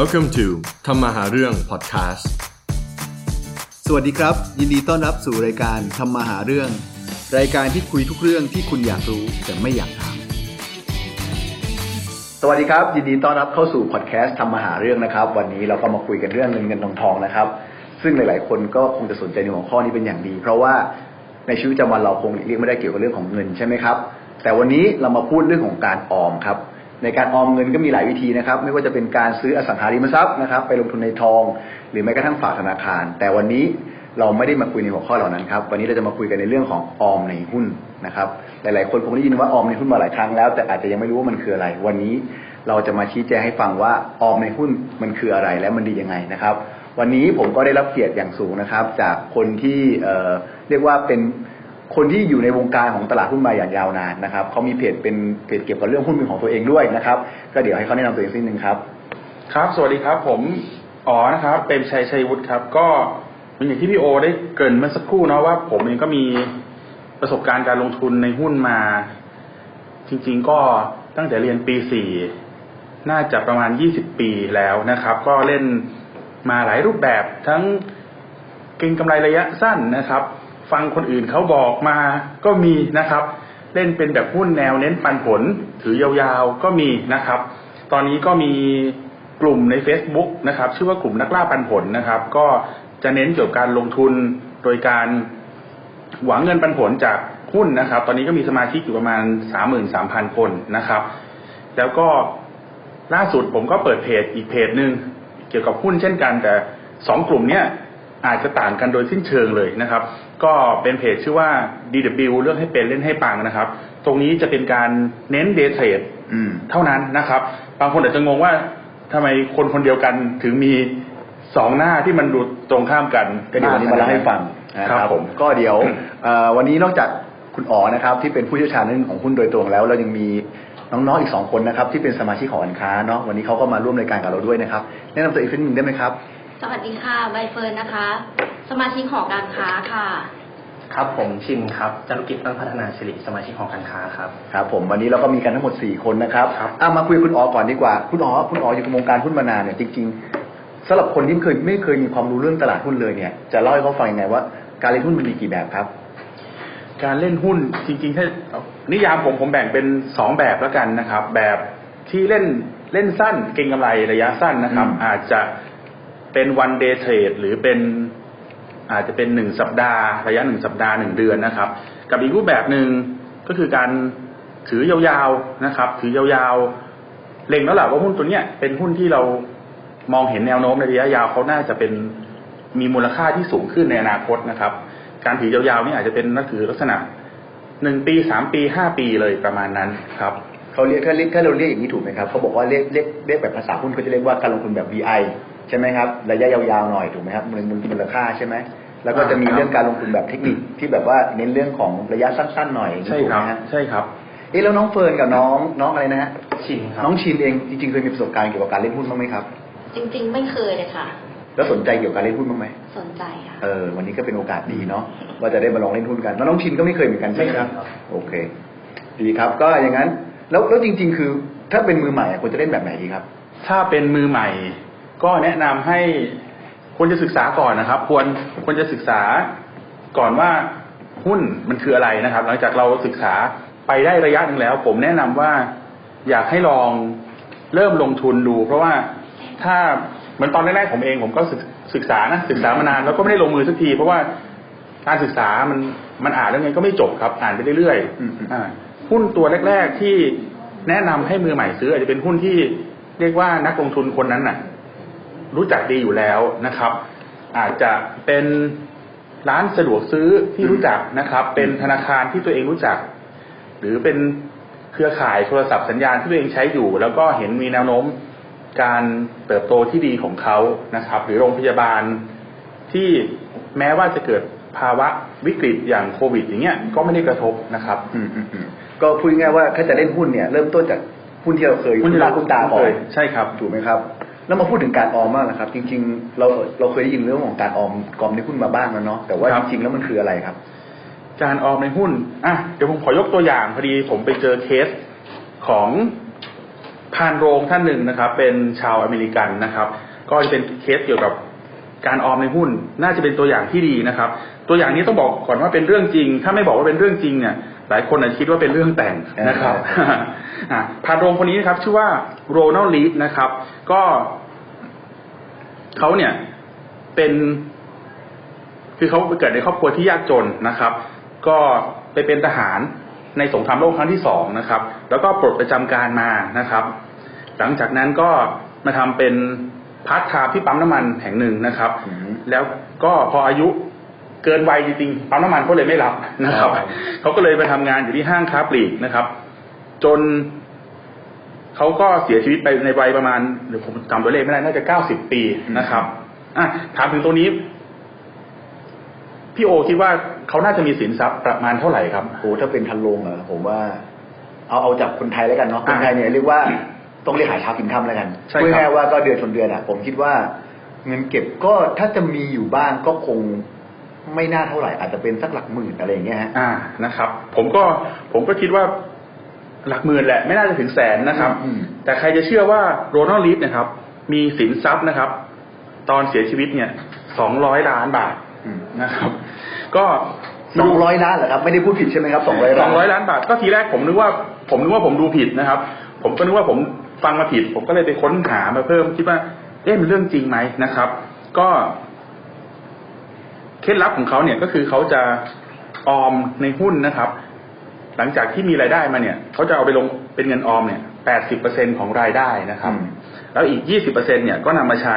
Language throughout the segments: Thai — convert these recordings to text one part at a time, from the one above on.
Welcome to ทำมาหาเรื่อง podcast สวัสดีครับ ยินดีต้อนรับสู่รายการทำมาหาเรื่อง รายการที่คุยทุกเรื่องที่คุณอยากรู้แต่ไม่อยากถามสวัสดีครับ ยินดีต้อนรับเข้าสู่พอดแคสต์ทำมาหาเรื่องนะครับ วันนี้เราก็มาคุยกันเรื่องเงินเงินทองทองนะครับ ซึ่งหลาย ๆ คนก็คงจะสนใจในหัวข้อนี้เป็นอย่างดี เพราะว่าในชีวิตประจำวันเราคงเรียกไม่ได้เกี่ยวกับเรื่องของเงินใช่ไหมครับแต่วันนี้เรามาพูดเรื่องของการออมครับ ในการออมเงินก็มีหลายวิธีนะครับ ไม่ว่าจะเป็นการซื้ออสังหาริมทรัพย์นะครับ ไปลงทุนในทอง หรือแม้กระทั่งฝากธนาคาร แต่วันนี้เราไม่ได้มาคุยในหัวข้อเหล่านั้นครับ วันนี้เราจะมาคุยกันในเรื่องของออมในหุ้นนะครับ หลาย ๆ คนคงได้ยินว่าออมในหุ้นมาหลายครั้งแล้ว แต่อาจจะยังไม่รู้ว่ามันคืออะไร วันนี้เราจะมาชี้แจงให้ฟังว่าออมในหุ้นมันคืออะไรและมันดียังไงนะครับ วันนี้ผมก็ได้รับเกียรติอย่างสูงนะครับ จากคนที่เเรียกว่าเป็น คนที่อยู่ในวงการของตลาดหุ้นมาอย่างยาวนานนะครับเขามีเพจเป็นเพจเกี่ยวกับเรื่องหุ้นเป็นของตัวเองด้วยนะครับ ก็เดี๋ยวให้เขาแนะนำตัวเองสักนิดนึงครับ ครับ สวัสดีครับ ผมอ๋อนะครับเป็นชัยชัยวุฒิครับ ก็เป็นอย่างที่พี่โอได้เกรินเมื่อสักครู่นะว่า ผมเองก็มีประสบการณ์การลงทุนในหุ้นมา จริง ๆ ก็ตั้งแต่เรียนปีสี่น่าจะประมาณยี่สิบปีแล้วนะครับ ก็เล่นมาหลายรูปแบบทั้งเก็งกำไรระยะสั้นนะครับ ฟังคนอื่นเขาบอกมาก็มีนะครับ เล่นเป็นแบบหุ้นแนวเน้นปันผล ถือยาวๆก็มีนะครับ ตอนนี้ก็มีกลุ่มใน Facebook นะครับ ชื่อว่ากลุ่มนักล่าปันผลนะครับ ก็จะเน้นเกี่ยวกับการลงทุนโดยการหวังเงินปันผลจากหุ้นนะครับ ตอนนี้ก็มีสมาชิกอยู่ประมาณสามหมื่นสามพันคนนะครับ แล้วก็ล่าสุดผมก็เปิดเพจอีกเพจหนึ่งเกี่ยวกับหุ้นเช่นกันแต่สองกลุ่มเนี้ย อาจจะต่างกันโดยสิ้นเชิงเลยนะครับ ก็เป็นเพจชื่อว่า DW เรื่องให้เป็นเล่นให้ปังนะครับ ตรงนี้จะเป็นการเน้นเดย์เทรดอืมเท่านั้นนะครับ บางคนอาจจะงงว่าทำไมคนคนเดียวกันถึงมีสองหน้าที่มันดูตรงข้ามกันก็เดี๋ยววันนี้มาเล่าให้ฟังนะคครัรับบผมก็เดี๋ยวเอ่อวันนี้นอกจากคุณอ๋อนะครับ ที่เป็นผู้เชี่ยวชาญเรื่องของหุ้นโดยตรงแล้ว เรายังมีน้องๆอีกสองคนนะครับ ที่เป็นสมาชิกของอันค้าเนาะวันนี้เขาก็มาร่วมรายการกับเราด้วยนะครับแนะนำตัวเองสักนิดนึงได้ไหมครับ สวัสดีค่ะ ใบเฟิร์นนะคะ สมาชิกหอการค้าค่ะ ครับผมชินครับจารุกิจตั้งพัฒนาสิริสมาชิกของการค้าครับ ครับผมวันนี้เราก็มีกันทั้งหมด 4 คนนะครับครับ อะมาคุยกับคุณอ๋อก่อนดีกว่า คุณอ๋อคุณอ๋ออยู่ในวงการหุ้นมานานเนี่ยจริงๆสำหรับคนที่ไม่เคยไม่เคยมีความรู้เรื่องตลาดหุ้นเลยเนี่ยจะเล่าให้เขาฟังยังไงว่าการเล่นหุ้นมันมีกี่แบบครับ การเล่นหุ้นจริงๆถ้านิยามผมผมแบ่งเป็นสองแบบแล้วกันนะครับ แบบที่เล่นเล่นสั้นเก็งกำไรระยะสั้นนะครับ อืม อาจจะ เป็นวันเดย์เทรดหรือเป็นอาจจะเป็นหนึ่งสัปดาห์ระยะหนึ่งสัปดาห์หนึ่งเดือนนะครับ กับอีกรูปแบบหนึ่งก็คือการถือยาวๆนะครับ ถือยาวๆเล็งแล้วแหละว่าหุ้นตัวเนี้ยเป็นหุ้นที่เรามองเห็นแนวโน้มในระยะยาวเขาน่าจะเป็นมีมูลค่าที่สูงขึ้นในอนาคตนะครับ การถือยาวๆนี่อาจจะเป็นนักถือลักษณะหนึ่งปีสามปีห้าปีเลยประมาณนั้นครับเขาเรียกถ้าเรียกถ้าเราเรียกอย่างนี้ถูกไหมครับเขาบอกว่าเรียกเรียกเรียกแบบภาษาหุ้นเขาจะเรียกว่าการลงทุนแบบ VI ใช่ไหมครับ ระยะยาวๆหน่อยถูกไหมครับมูลมูลค่าใช่ไหมแล้วก็จะมีครับเรื่องการลงทุนแบบเทคนิคที่แบบว่าเน้นเรื่องของระยะสั้นๆหน่อยอย่างนี้ใช่ถูกคไหรับมฮะใช่ครับเอ๊ะแล้วน้องเฟิร์นกับน้องน้องอะไรนะฮะชินครับน้องชินเองจริงๆเคยมีประสบการณ์เกี่ยวกับการเล่นหุ้นบ้างไหมครับ จริง ๆ ไม่เคยเลยค่ะ แล้วสนใจเกี่ยวกับการเล่นหุ้นบ้างไหมสนใจค่ะเออวันนี้ก็เป็นโอกาสดีเนาะว่าจะได้มาลองเล่นหุ้นกันแล้วน้องชินก็ไม่เคยเหมือนกันใช่ไหมครับไม่เคยครับโอเค ดีครับ ก็อย่างนั้น แล้วแล้วจริง ๆ คือถ้าเป็นมือใหม่อะควรจะเล่นแบบไหนดีครับ ถ้าเป็นมือใหม่ ก็แนะนำให้ควรจะศึกษาก่อนนะครับ ควรควรจะศึกษาก่อนว่าหุ้นมันคืออะไรนะครับ หลังจากเราศึกษาไปได้ระยะหนึ่งแล้ว ผมแนะนำว่าอยากให้ลองเริ่มลงทุนดู เพราะว่าถ้าเหมือนตอนแรกๆผมเองผมก็ศึกศึกษานะศึกษามานานแล้วก็ไม่ได้ลงมือสักที เพราะว่าการศึกษามันมันอ่านแล้วไงก็ไม่จบครับ อ่านไปเรื่อยอืมอืมๆอ่าหุ้นตัวแรก ๆที่แนะนำให้มือใหม่ซื้ออาจจะเป็นหุ้นที่เรียกว่านักลงทุนคนนั้นน่ะ รู้จักดีอยู่แล้วนะครับ อาจจะเป็นร้านสะดวกซื้อที่รู้จักนะครับ เป็นธนาคารที่ตัวเองรู้จัก หรือเป็นเครือข่ายโทรศัพท์สัญญาณที่ตัวเองใช้อยู่ แล้วก็เห็นมีแนวโน้มการเติบโตที่ดีของเขานะครับ หรือโรงพยาบาลที่แม้ว่าจะเกิดภาวะวิกฤตอย่างโควิด อย่างเงี้ยก็ไม่ได้กระทบนะครับอืมอืมอืมก็พูดง่ายๆว่าถ้าจะเล่นหุ้นเนี่ยเริ่มต้นจากหุ้นที่เราเคยหุ้นที่เราคุ้นตาก่อเคนยใช่ครับถูกไหมครับ แล้วมาพูดถึงการออมบ้างนะครับ จริง ๆ เราเราเคยได้ยินเรื่องของการออมกองในหุ้นมาบ้างแล้วเนาะแต่ว่าครัจบริงๆแล้วมันคืออะไรครับ การออมในหุ้นอะเดี๋ยวผมขอยกตัวอย่างพอดีผมไปเจอเคสของพานโรงท่านหนึ่งนะครับ เป็นชาวอเมริกันนะครับ ก็จะเป็นเคสเกี่ยวกับการออมในหุ้น น่าจะเป็นตัวอย่างที่ดีนะครับ ตัวอย่างนี้ต้องบอกก่อนว่าเป็นเรื่องจริง ถ้าไม่บอกว่าเป็นเรื่องจริงเนี่ยหลายคนอาจจะคิดว่าเป็นเรื่องแต่งนะครับอ่า พานโรงคนนี้นะครับชื่อว่าโรนัลลีดนะครับ ก็เขาเนี่ยเป็น คือเขาเกิดในครอบครัวที่ยากจนนะครับ ก็ไปเป็นทหารในสงครามโลกครั้งที่สองนะครับ แล้วก็ปลดประจำการมานะครับ หลังจากนั้นก็มาทำเป็นพาร์ทไทม์ที่ปั๊มน้ำมันแห่งหนึ่งนะครับอืมแล้วก็พออายุเกินวัยจริงๆปั๊มน้ำมันก็เลยไม่รับนะครับอ๋อเขาก็เลยไปทำงานอยู่ที่ห้างค้าปลีกนะครับ จนเขาก็เสียชีวิตไปในวัยประมาณเดี๋ยวผมจำตัวเลขไม่ได้น่าจะเก้าสิบปีนะครับอะถามถึงตรงนี้พี่โอคิดว่าเขาน่าจะมีสินทรัพย์ประมาณเท่าไหร่ครับโหถ้าเป็นพันโลงเหรอผมว่า เอาเอาจากคนไทยแล้วกันเนาะคนอ่าไทยเนี่ยเรียกว่าต้องเรียกหาเช้ากินค่ำแล้วกันใช่ครับพูดง่ายๆว่าก็เดือนชนเดือนอะผมคิดว่า เงินเก็บก็ถ้าจะมีอยู่บ้างก็คงไม่น่าเท่าไหร่อาจจะเป็นสักหลักหมื่นอะไรอย่างเงี้ยฮะอ่านะครับ ผมก็ผมก็คิดว่า หลักหมื่นแหละ ไม่น่าจะถึงแสนนะครับอืมแต่ใครจะเชื่อว่าโรนัลลีฟนะครับ มีสินทรัพย์นะครับ ตอนเสียชีวิตเนี่ยสองร้อยล้านบาทอืมนะครับ ก็สองร้อยล้านเหรอครับไม่ได้พูดผิดใช่ไหมครับสองร้อยสล้าอนงร้อยล้านบาทก็ทีแรกผมนึกว่า ผมนึกว่าผมดูผิดนะครับ ผมก็นึกว่าผมฟังมาผิด ผมก็เลยไปค้นหามาเพิ่มคิดว่าเอ๊ะมันเรื่องจริงไหมนะครับ ก็เคล็ดลับของเขาเนี่ยก็คือเขาจะออมในหุ้นนะครับ หลังจากที่มีรายได้มาเนี่ยเขาจะเอาไปลงเป็นเงินออมเนี่ยแปดสิบเปอร์เซ็นต์ของรายได้นะครับอืมแล้วอีกยี่สิบเปอร์เซ็นต์เนี่ยก็นำมาใช้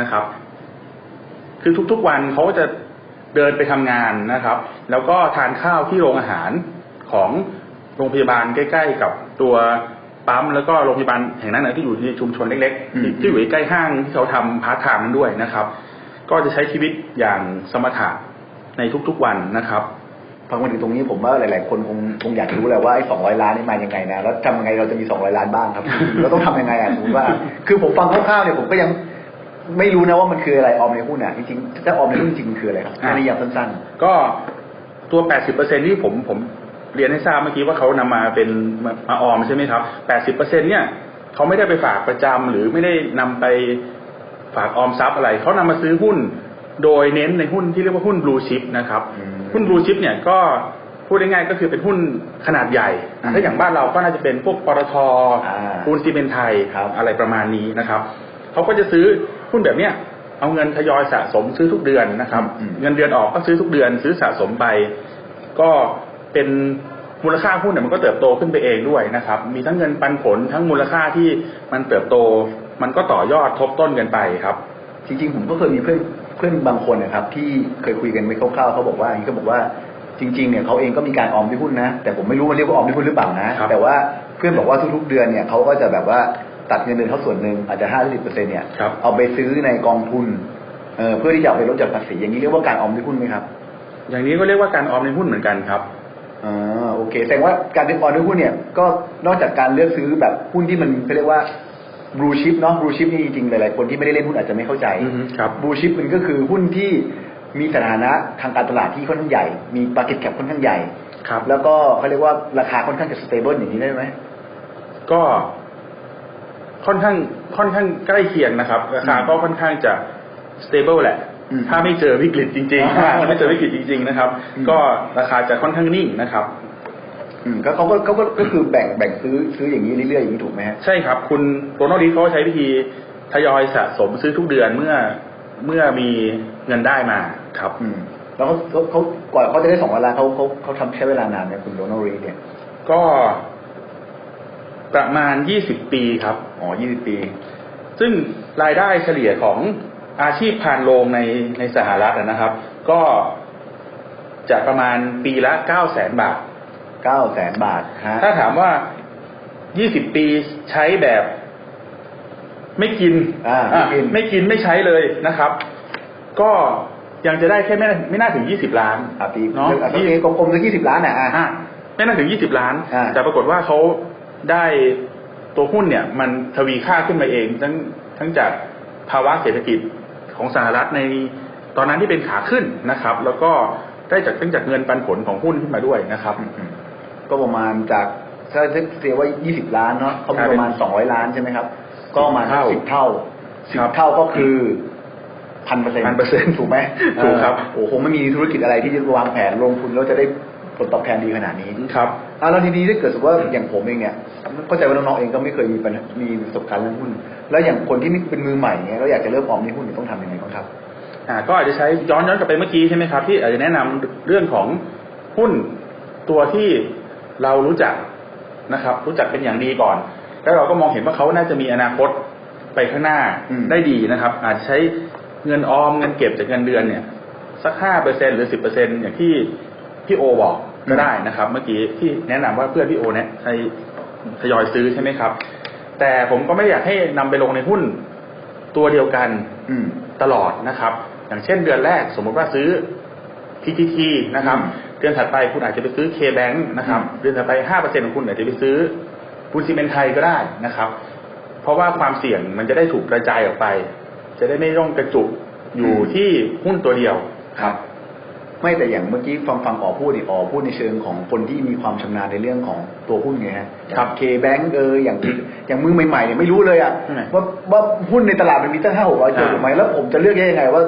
นะครับ คือทุกๆวันเขาก็จะเดินไปทำงานนะครับ แล้วก็ทานข้าวที่โรงอาหารของโรงพยาบาลใกล้ ๆ กับตัวปั๊มแล้วก็โรงพยาบาลแห่งนั้นนะที่อยู่ในชุมชนเล็กอืมๆที่อยู่ใกล้ห้างที่เขาทำพาร์ทไทม์นั้นด้วยนะครับ ก็จะใช้ชีวิตอย่างสมถะในทุกๆวันนะครับ ฟังมาถึงตรงนี้ผมว่าหลาย ๆ คนคงคงอยากรู้แหละว่าไอ้สองร้อยล้านนี่มายังไงนะแล้วทำยังไงเราจะมีสองร้อยล้านบ้างครับเราต้องทำยังไงอะสมมติว่า คือผมฟังคร่าวๆเนี่ยผมก็ยังไม่รู้นะว่ามันคืออะไรออมในหุ้นอะจริงๆถ้าออมในหุ้นจริงๆคืออะไรครับอะในนิยามสั้นก็ตัว80%ที่ผมผมเรียนให้ทราบเมื่อกี้ว่าเขานำมาเป็นมามาออมใช่ไหมครับ80%เนี่ยเขาไม่ได้ไปฝากประจำหรือไม่ได้นำไปฝากออมทรัพย์อะไรเขานำมาซื้อหุ้น โดยเน้นในหุ้นที่เรียกว่าหุ้นบลูชิพนะครับอืมหุ้นบลูชิพเนี่ยก็พูดง่ายๆก็คือเป็นหุ้นขนาดใหญ่อืมถ้าอย่างบ้านเราก็น่าจะเป็นพวกปตทอ่าปูนซีเมนต์ไทยครับอะไรประมาณนี้นะครับ เขาก็จะซื้อหุ้นแบบเนี้ยเอาเงินทยอยสะสมซื้อทุกเดือนนะครับอืมเงินเดือนออกก็ซื้อทุกเดือน ซื้อสะสมไป ก็เป็นมูลค่าหุ้นเนี่ยมันก็เติบโตขึ้นไปเองด้วยนะครับ มีทั้งเงินปันผลทั้งมูลค่าที่มันเติบโต มันก็ต่อยอดทบต้นกันไปครับๆจริงๆ ผมก็เคยมีเพื่อน เพื่อนบางคนนะครับ ที่เคยคุยกันไปคร่าวๆเขาบอกว่าอย่างนี้เขาบอกว่าจริงๆเนี่ยเขาเองก็มีการออมในหุ้นนะ แต่ผมไม่รู้มันเรียกว่าออมในหุ้นหรือเปล่านะครับแต่ว่าเพื่อนบอกว่าทุกๆเดือนเนี่ยเขาก็จะแบบว่าตัดเงินเดือนเขาส่วนหนึ่งอาจจะห้าสิบเปอร์เซ็นต์เนี่ยครับเอาไปซื้อในกองทุนเอ่อเพื่อที่จะเอาไปลดหย่อนภาษีอย่างนี้เรียกว่าการออมในหุ้นไหมครับ อย่างนี้ก็เรียกว่าการออมในหุ้นเหมือนกันครับอ่าโอเค แสดงว่าการเลือกออมในหุ้นเนี่ยก็นอกจากการเลือกซื้อแบบหุ้นที่มันเขาเรียกว่า blue chip เนาะ blue chip นี่จริงๆหลายๆคนที่ไม่ได้เล่นหุ้นอาจจะไม่เข้าใจอือฮึครับ blue chip มันก็คือหุ้นที่มีสถานะทางการตลาดที่ค่อนข้างใหญ่ มี market cap ค่อนข้างใหญ่ครับ แล้วก็เขาเรียกว่าราคาค่อนข้างจะ stable อย่างนี้ได้ไหมก็ค่อนข้างค่อนข้างใกล้เคียงนะครับ ราคาก็ค่อนข้างจะ stable แหละอืมถ้าไม่เจอวิกฤตจริงๆอ่าถ้าไม่เจอวิกฤตจริง ๆ นะครับอืมก็ราคาจะค่อนข้างนิ่งนะครับ อืมก็เขาก็เขาก็ก็คือแบ่งแบ่งซื้อซื้ออย่างนี้เรื่อยๆอย่างนี้ถูกไหมฮะ ใช่ครับคุณโรนัลดีเขาใช้วิธีทยอยสะสมซื้อทุกเดือนเมื่อเมื่อมีเงินได้มาครับ อืม แล้วเขาเขาเขาก่อนเขาจะได้สองเวลานเขาเขาเขาทำใช้เวลานานไหมคุณโดนัลด์รีดเนี่ย ก็ประมาณ 20 ปีครับ อ๋อยี่สิบปี ซึ่งรายได้เฉลี่ยของอาชีพพานโรงในในสหรัฐอะนะครับ ก็จะประมาณปีละ 9 0 0แสนบาท เก้าแสนบาทฮะถ้าถามว่า20ปีใช้แบบ ไม่กินอ่าอะไม่กินไม่กินไม่ใช้เลยนะครับ ก็ยังจะได้แค่ไม่ไม่น่าถึง20ล้านอะปีเนาะอะโอเคกลมๆสักยี่สิบล้านอะอะอะไม่น่าถึง20ล้านอ่าแต่ปรากฏว่าเขาได้ตัวหุ้นเนี่ย มันทวีค่าขึ้นมาเอง ทั้งทั้งจากภาวะเศรษฐกิจของสหรัฐในตอนนั้นที่เป็นขาขึ้นนะครับ แล้วก็ได้จากตั้งจากเงินปันผลของหุ้นขึ้นมาด้วยนะครับอืม ก็ประมาณจากแสถ้าเสียว่า20ล้านเนาะเขามีประมาณ200ล้านใช่ไหมครับ ก็ประมาณเท่าสิบเท่าสิครับบเท่าก็คือพันเปอร์เซ็นต์1,000%ถูกไหมถูกครับเออโอ้คงไม่มีธุรกิจอะไรที่จะวางแผนลงทุนแล้วจะได้ผลตอบแทนดีขนาดนี้ครับอะแล้วทีนี้ถ้าเกิดสมมติว่าอย่างผมเองเนี่ยเข้าใจว่าน้องๆเองก็ไม่เคยมีปัญหามีประสบการณ์เรื่องหุ้น แล้วอย่างคนที่ไม่เป็นมือใหม่เนี่ยเราอยากจะเริ่มออมในหุ้นเนี่ยต้องทำยังไงบ้างครับอ่าก็อาจจะใช้ย้อนย้อนกลับไปเมื่อกี้ใช่ไหมครับ ที่อาจจะแนะนำเรื่องของหุ้นตัวที่ เรารู้จักนะครับ รู้จักเป็นอย่างดีก่อน แล้วเราก็มองเห็นว่าเขาน่าจะมีอนาคตไปข้างหน้าอืมได้ดีนะครับ อาจจะใช้เงินออมเงินเก็บจากเงินเดือนเนี่ย สักห้าเปอร์เซ็นหรือสิบเปอร์เซ็นอย่างที่พี่โอบอกก็ได้นะครับ เมื่อกี้ที่แนะนำว่าเพื่อนพี่โอเนี่ยใช้ทยอยซื้อใช่ไหมครับ แต่ผมก็ไม่อยากให้นำไปลงในหุ้นตัวเดียวกัน อืมตลอดนะครับ อย่างเช่นเดือนแรกสมมติว่าซื้อ PTT นะครับอืม เดือนถัดไปคุณอาจจะไปซื้อ KBank นะครับอืมเดือนถัดไปห้าเปอร์เซ็นของคุณอาจจะไปซื้อปูนซีเมนต์ไทยก็ได้นะครับ เพราะว่าความเสี่ยงมันจะได้ถูกกระจายออกไป จะได้ไม่ต้องกระจุกอยู่ที่หุ้นตัวเดียวครับ ไม่แต่อย่างเมื่อกี้ฟังฟังอ๋อพูดดิอ๋อพูดในเชิงของคนที่มีความชำนาญในเรื่องของตัวหุ้นไงฮะครับเคแบงก์เอออย่างที่อย่างมือใหม่ๆเนี่ยไม่รู้เลยอะอืมว่าว่าหุ้นในตลาดมันมีตั้งห้าหกร้อยตัวอ่าถูกไหมแล้วผมจะเลือกได้ยังไงว่า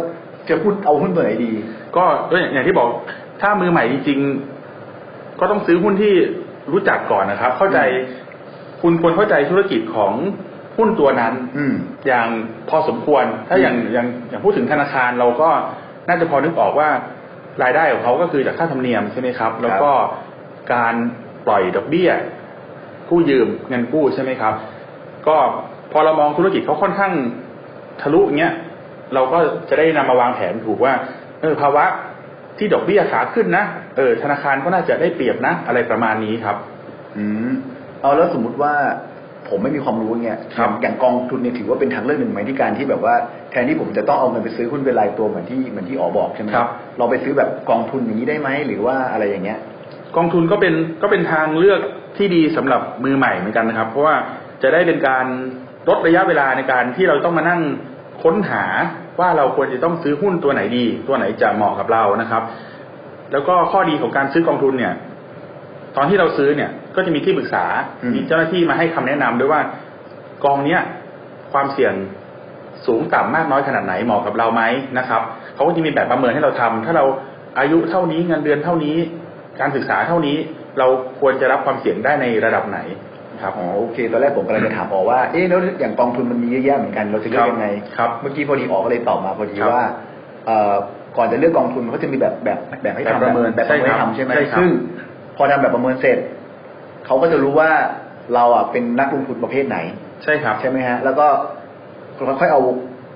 จะพูดเอาหุ้นตัวไหนดี ก็อย่างที่บอก ถ้ามือใหม่จริงๆก็ต้องซื้อหุ้นที่รู้จักก่อนนะครับ เข้าใจคุณควรเข้าใจธุรกิจของหุ้นตัวนั้น อืมอย่างพอสมควร ถ้าอย่างอย่างอย่างพูดถึงธนาคารเราก็น่าจะพอนึกออกว่ารายได้ของเขาก็คือจากค่าธรรมเนียมใช่ไหมครับ แล้วก็การปล่อยดอกเบี้ยกู้ยืมเงินกู้ใช่ไหมครับ ก็พอเรามองธุรกิจเขาค่อนข้างทะลุอย่างเงี้ยเราก็จะได้นำมาวางแผนถูกว่าเออภาวะ ที่ดอกเบี้ยขาขึ้นนะเออธนาคารก็น่าจะได้เปรียบนะ อะไรประมาณนี้ครับ อืมเอาแล้วสมมุติว่าผมไม่มีความรู้เงี้ยครับอย่างกองทุนเนี่ยถือว่าเป็นทางเลือกหนึ่งไหมที่การที่แบบว่าแทนที่ผมจะต้องเอาเงินไปซื้อหุ้นเป็นรายตัวเหมือนที่เหมือนที่อ๋อบอกใช่ไหมครับ เราไปซื้อแบบกองทุนอย่างนี้ได้ไหมหรือว่าอะไรอย่างเงี้ย กองทุนก็เป็นก็เป็นทางเลือกที่ดีสำหรับมือใหม่เหมือนกันนะครับ เพราะว่าจะได้เป็นการลดระยะเวลาในการที่เราต้องมานั่ง ค้นหาว่าเราควรจะต้องซื้อหุ้นตัวไหนดี ตัวไหนจะเหมาะกับเรานะครับ แล้วก็ข้อดีของการซื้อกองทุนเนี่ย ตอนที่เราซื้อเนี่ย ก็จะมีที่ปรึกษาอืมมีเจ้าหน้าที่มาให้คำแนะนำด้วยว่ากองเนี้ยความเสี่ยงสูงต่ำมากน้อยขนาดไหนเหมาะกับเราไหมนะครับเขาก็จะมีแบบประเมินให้เราทำถ้าเราอายุเท่านี้เงินเดือนเท่านี้ การศึกษาเท่านี้เราควรจะรับความเสี่ยงได้ในระดับไหนนะ ครับอ๋อโอเค ตอนแรกผมกำลังจะถามอ๋อว่า เอ๊ะแล้วอย่างกองทุนมันมีเยอะแยะเหมือนกัน เราจะเลือกยังไง ครับเมื่อกี้พอดีอ๋อก็เลยตอบมาพอดีครับว่าเอ่อก่อนจะเลือกกองทุนเขาจะมีแบบแบบแบบให้ทำแบบประเมินแบบประเมินใช่ครับทำใช่ไหมใช่ครับซึ่ง พอทำแบบประเมินเสร็จเขาก็จะรู้ว่าเราอะเป็นนักลงทุนประเภทไหน ใช่ครับ ใช่ไหมฮะ แล้วก็ค่อยๆเอา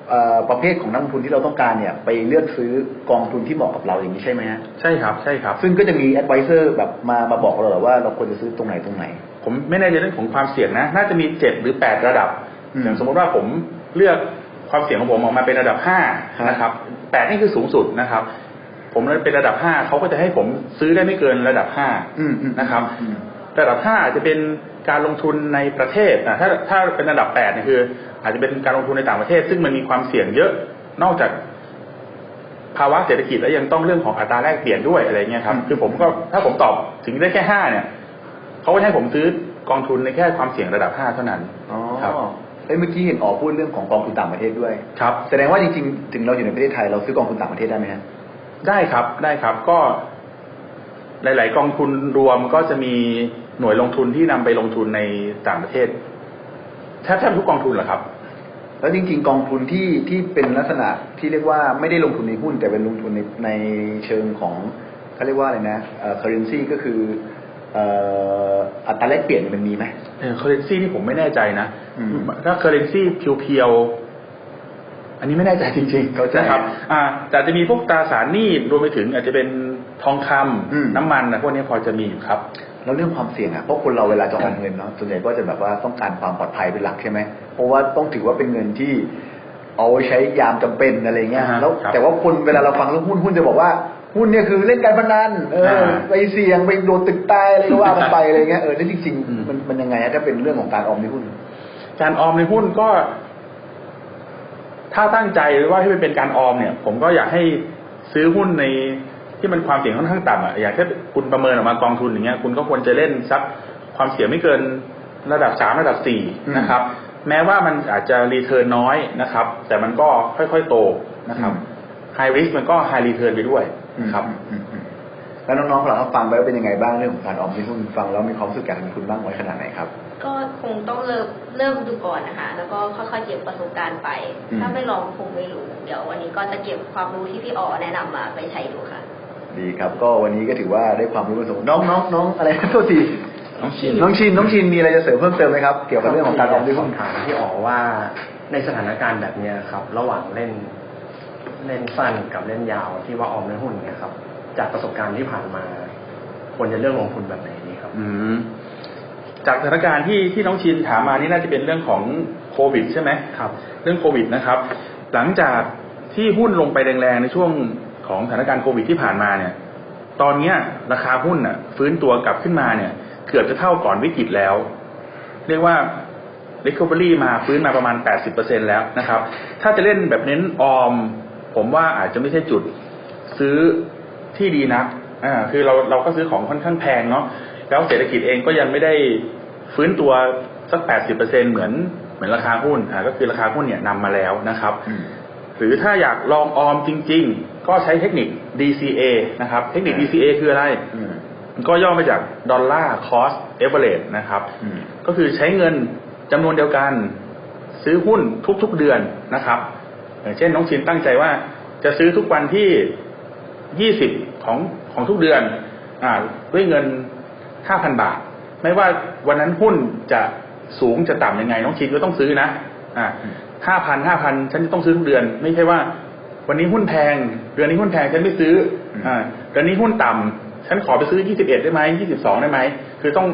เอ่อประเภทของนักลงทุนที่เราต้องการเนี่ย ไปเลือกซื้อกองทุนที่เหมาะกับเราอย่างนี้ใช่ไหมฮะใช่ครับใช่ครับ ซึ่งก็จะมี advisor แบบมามาบอกเราเหรอว่าเราควรจะซื้อตรงไหนตรงไหน ผมไม่แน่ใจเรื่องของความเสี่ยงนะ น่าจะมีเจ็ดหรือแปดระดับอืมอย่างสมมติว่าผมเลือกความเสี่ยงของผมออกมาเป็นระดับห้าครับนะครับแปดนี่คือสูงสุดนะครับ ผมเป็นระดับห้าเขาก็จะให้ผมซื้อได้ไม่เกินระดับห้าอืมอืมนะครับอืมระดับห้าอาจจะเป็นการลงทุนในประเทศอะถ้าถ้าเป็นระดับแปดเนี่ยคือ อาจจะเป็นการลงทุนในต่างประเทศ ซึ่งมันมีความเสี่ยงเยอะนอกจากภาวะเศรษฐกิจแล้วยังต้องเรื่องของอัตราแลกเปลี่ยนด้วยอะไรเงี้ยครับอืมคือผมก็ถ้าผมตอบถึงได้แค่ห้าเนี่ย เขาก็จะให้ผมซื้อกองทุนในแค่ความเสี่ยงระดับห้าเท่านั้นอ๋อครับเอ้ยเมื่อกี้เห็นอ๋อพูดเรื่องของกองทุนต่างประเทศด้วย ครับ แสดงว่าจริงๆ ถึงเราอยู่ในประเทศไทยเราซื้อกองทุนต่างประเทศได้ไหมฮะได้ครับได้ครับก็ หลาย ๆ กองทุนรวมก็จะมีหน่วยลงทุนที่นำไปลงทุนในต่างประเทศแทบแทบทุกกองทุนเหรอครับ แล้วจริง ๆ กองทุนที่ที่เป็นลักษณะที่เรียกว่าไม่ได้ลงทุนในหุ้นแต่เป็นลงทุนในในเชิงของเขาเรียกว่าอะไรนะเอ่อ currency ก็คือเอ่ออัตราแลกเปลี่ยนมันมีไหมเออ currency นี่ผมไม่แน่ใจนะอืมถ้า currency เพียวๆ อันนี้ไม่แน่ใจจริงเข้าใจๆนะครับ อ่า แต่อาจจะมีพวกตราสารหนี้รวมไปถึงอาจจะเป็นทองคำอืมน้ำมันนะพวกนี้พอจะมีอยู่ครับแล้วเรื่องความเสี่ยงอะเพราะคนเราเวลาจะออมเงินเนาะส่วนใหญ่ก็จะแบบว่าต้องการความปลอดภัยเป็นหลักใช่ไหมเพราะว่าต้องถือว่าเป็นเงินที่เอาไว้ใช้ยามจำเป็นอะไรเงี้ยอ่าฮะแล้วครับแต่ว่าคนเวลาเราฟังเรื่องหุ้นหุ้นจะบอกว่า หุ้นเนี่ยคือเล่นการพนันเอออ่าไปเสี่ยงไปโดนตึกตายอะไรก็ว่ากันไปอะไรเงี้ยเออนั่นจริงอืม ๆมันมันยังไงฮะถ้าเป็นเรื่องของการออมในหุ้น การออมในหุ้นก็ ถ้าตั้งใจว่าให้มันเป็นการออมเนี่ย ผมก็อยากให้ซื้อหุ้นในที่มันความเสี่ยงค่อนข้างต่ำอะ อยากให้คุณประเมินออกมากองทุนอย่างเงี้ย คุณก็ควรจะเล่นสักควความเสี่ยงไม่เกินระดับสามระดับสี่อืม นะครับ แม้ว่ามันอาจจะรีเทิร์นน้อยนะครับ แต่มันก็ค่อยๆโตนะครับ ไฮริสมันก็ไฮรีเทิร์นไปด้วยนะ ครับอืมอืมแล้วน้องๆของเราครับฟังไปแล้วเป็นยังไงบ้างเรื่องของการออมในหุ้นฟังแล้วมีความรู้สึกอยากลงทุนบ้างไว้ขนาดไหนครับ ก็คงต้องเริ่มเริ่มดูก่อนนะคะแล้วก็ค่อยๆเก็บประสบการณ์ไปอืมถ้าไม่ลองคงไม่รู้ เดี๋ยววันนี้ก็จะเก็บความรู้ที่พี่อ๋อแนะนำมาไปใช้ดูค่ะ ดีครับ ก็วันนี้ก็ถือว่าได้ความรู้ประสบน้องน้องน้องอะไรโทษทีน้องชินน้องชินน้องชินมีอะไรจะเสริมเพิ่มเติมไหมครับเกี่ยวกับเรื่องของการออมในหุ้นถามที่อ๋อว่าในสถานการณ์แบบเนี้ยครับ ระหว่างเล่น เล่นสั้นกับเล่นยาวที่ว่าออมในหุ้นเนี่ยครับ จากประสบการณ์ที่ผ่านมาควรจะเลือกลงทุนแบบไหนดีครับ อืมจากสถานการณ์ที่ที่น้องชินถามมานี่น่าจะเป็นเรื่องของโควิด ใช่ไหมครับ เรื่องโควิดนะครับ หลังจากที่หุ้นลงไปแรงๆในช่วงของสถานการณ์โควิดที่ผ่านมาเนี่ย ตอนเนี้ย ราคาหุ้นน่ะ ฟื้นตัวกลับขึ้นมาเนี่ย เกือบจะเท่าก่อนวิกฤตแล้ว เรียกว่า recovery มาฟื้นมาประมาณ 80%แล้วนะครับ ถ้าจะเล่นแบบเน้นออม ผมว่าอาจจะไม่ใช่จุดซื้อที่ดีนักอ่าคือเราเราก็ซื้อของค่อนข้างแพงเนาะแล้วเศรษฐกิจเองก็ยังไม่ได้ฟื้นตัวสัก80%เหมือนเหมือนราคาหุ้นอ่าก็คือราคาหุ้นเนี่ยนำมาแล้วนะครับอืมหรือถ้าอยากลองออมจริง ๆ ก็ใช้เทคนิค DCA นะครับ เทคนิค DCA คืออะไรอืมมันก็ย่อมาจาก dollar cost average นะครับอืมก็คือใช้เงินจำนวนเดียวกัน ซื้อหุ้นทุกๆเดือนนะครับ อย่างเช่นน้องชินตั้งใจว่า จะซื้อทุกวันที่ยี่สิบของของทุกเดือน อ่า ด้วยเงินห้าพันบาท ไม่ว่าวันนั้นหุ้นจะสูงจะต่ำยังไง น้องชินก็ต้องซื้อนะ อ่าห้าพันห้าพันฉันจะต้องซื้อทุกเดือน ไม่ใช่ว่า วันนี้หุ้นแพง เดือนนี้หุ้นแพงฉันไม่ซื้อ อ่าเดือนนี้หุ้นต่ำฉันขอไปซื้อยี่สิบเอ็ดได้ไหมยี่สิบสองได้ไหมคือต้อง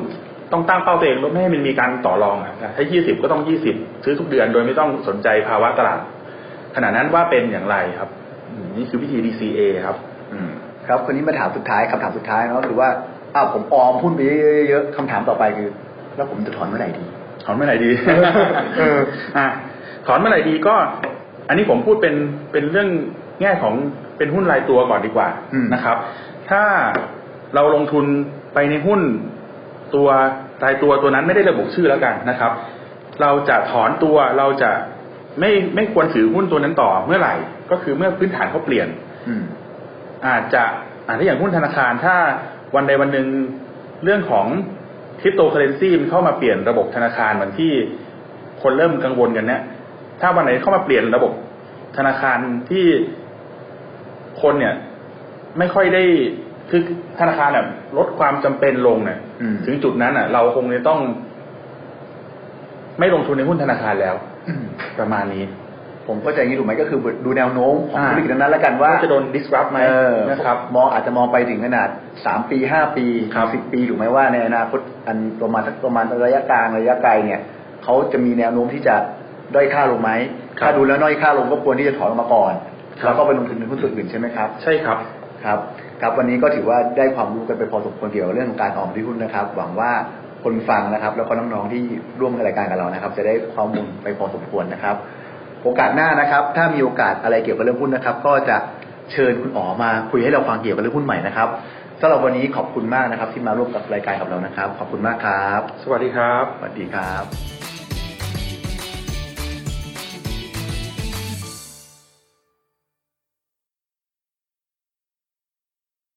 ต้องตั้งเป้าตัวเองไม่ให้มันมีการต่อรองอะถ้ายี่สิบก็ต้องยี่สิบซื้อทุกเดือนโดยไม่ต้องสนใจภาวะตลาด ณะนั้นว่าเป็นอย่างไรครับอืมนี่คือวิธี DCA ครับอืมครับคนนี้มาถามสุดท้ายคำถามสุดท้ายเนาะคือว่าอ้าวผมออมหุ้นไปเยอะๆคำถามต่อไปคือ แล้วผมจะถอนเมื่อไหร่ดี ถอนเมื่อไหร่ดีเอออะถอนเมื่อไหร่ดีก็ อันนี้ผมพูดเป็นเป็นเรื่องแง่ของเป็นหุ้นรายตัวก่อนดีกว่าอืมนะครับ ถ้าเราลงทุนไปในหุ้นตัวรายตัวตัวนั้นไม่ได้ระบุชื่อแล้วกันนะครับ เราจะถอนตัวเราจะ ไม่ไม่ควรถือหุ้นตัวนั้นต่อเมื่อไหร่ ก็คือเมื่อพื้นฐานเขาเปลี่ยน อืม อาจจะอาจจะอย่างหุ้นธนาคารถ้าวันใดวันหนึ่งเรื่องของคริปโตเคอเรนซีมันเข้ามาเปลี่ยนระบบธนาคารเหมือนที่คนเริ่มกังวลกันเนี่ยถ้าวันไหนเข้ามาเปลี่ยนระบบธนาคารที่คนเนี่ย ไม่ค่อยได้คือธนาคารเนี่ยลดความจำเป็นลงเนี่ยอืมถึงจุดนั้นอะ เราคงจะต้อง ไม่ลงทุนในหุ้นธนาคารแล้วอืม ประมาณนี้ ผมเข้าใจอย่างนี้ถูกไหมก็คือดูแนวโน้มของอ่าธุรกิจนั้นๆแล้วกันว่าว่าจะโดน disrupt ไหมเออนะครับ มองอาจจะมองไปถึงขนาดสามปีห้าปีครับสิบปีถูกไหมว่าในอนาคตอันประมาณสักประมาณระยะกลางระยะไกลเนี่ยเขาจะมีแนวโน้มที่จะด้อยค่าลงไหมครับถ้าดูแล้วด้อยค่าลงก็ควรที่จะถอนออกมาก่อนครับแล้วก็ไปลงทุนในหุ้นตัวอื่นใช่ไหมครับ ใช่ครับครับครับวันนี้ก็ถือว่าได้ความรู้กันไปพอสมควรเกี่ยวกับเรื่องของการออมที่หุ้นนะครับ หวังว่า คนฟังนะครับ แล้วก็น้องๆที่ร่วมรายการกับเรานะครับ จะได้ข้อมูลไปพอสมควรนะครับ โอกาสหน้านะครับ ถ้ามีโอกาสอะไรเกี่ยวกับเรื่องหุ้นนะครับ ก็จะเชิญคุณอ๋อมาคุยให้เราฟังเกี่ยวกับเรื่องหุ้นใหม่นะครับสำหรับวันนี้ขอบคุณมากนะครับ ที่มาร่วมกับรายการกับเรานะครับ ขอบคุณมากครับ สวัสดีครับ สวัสดีครับ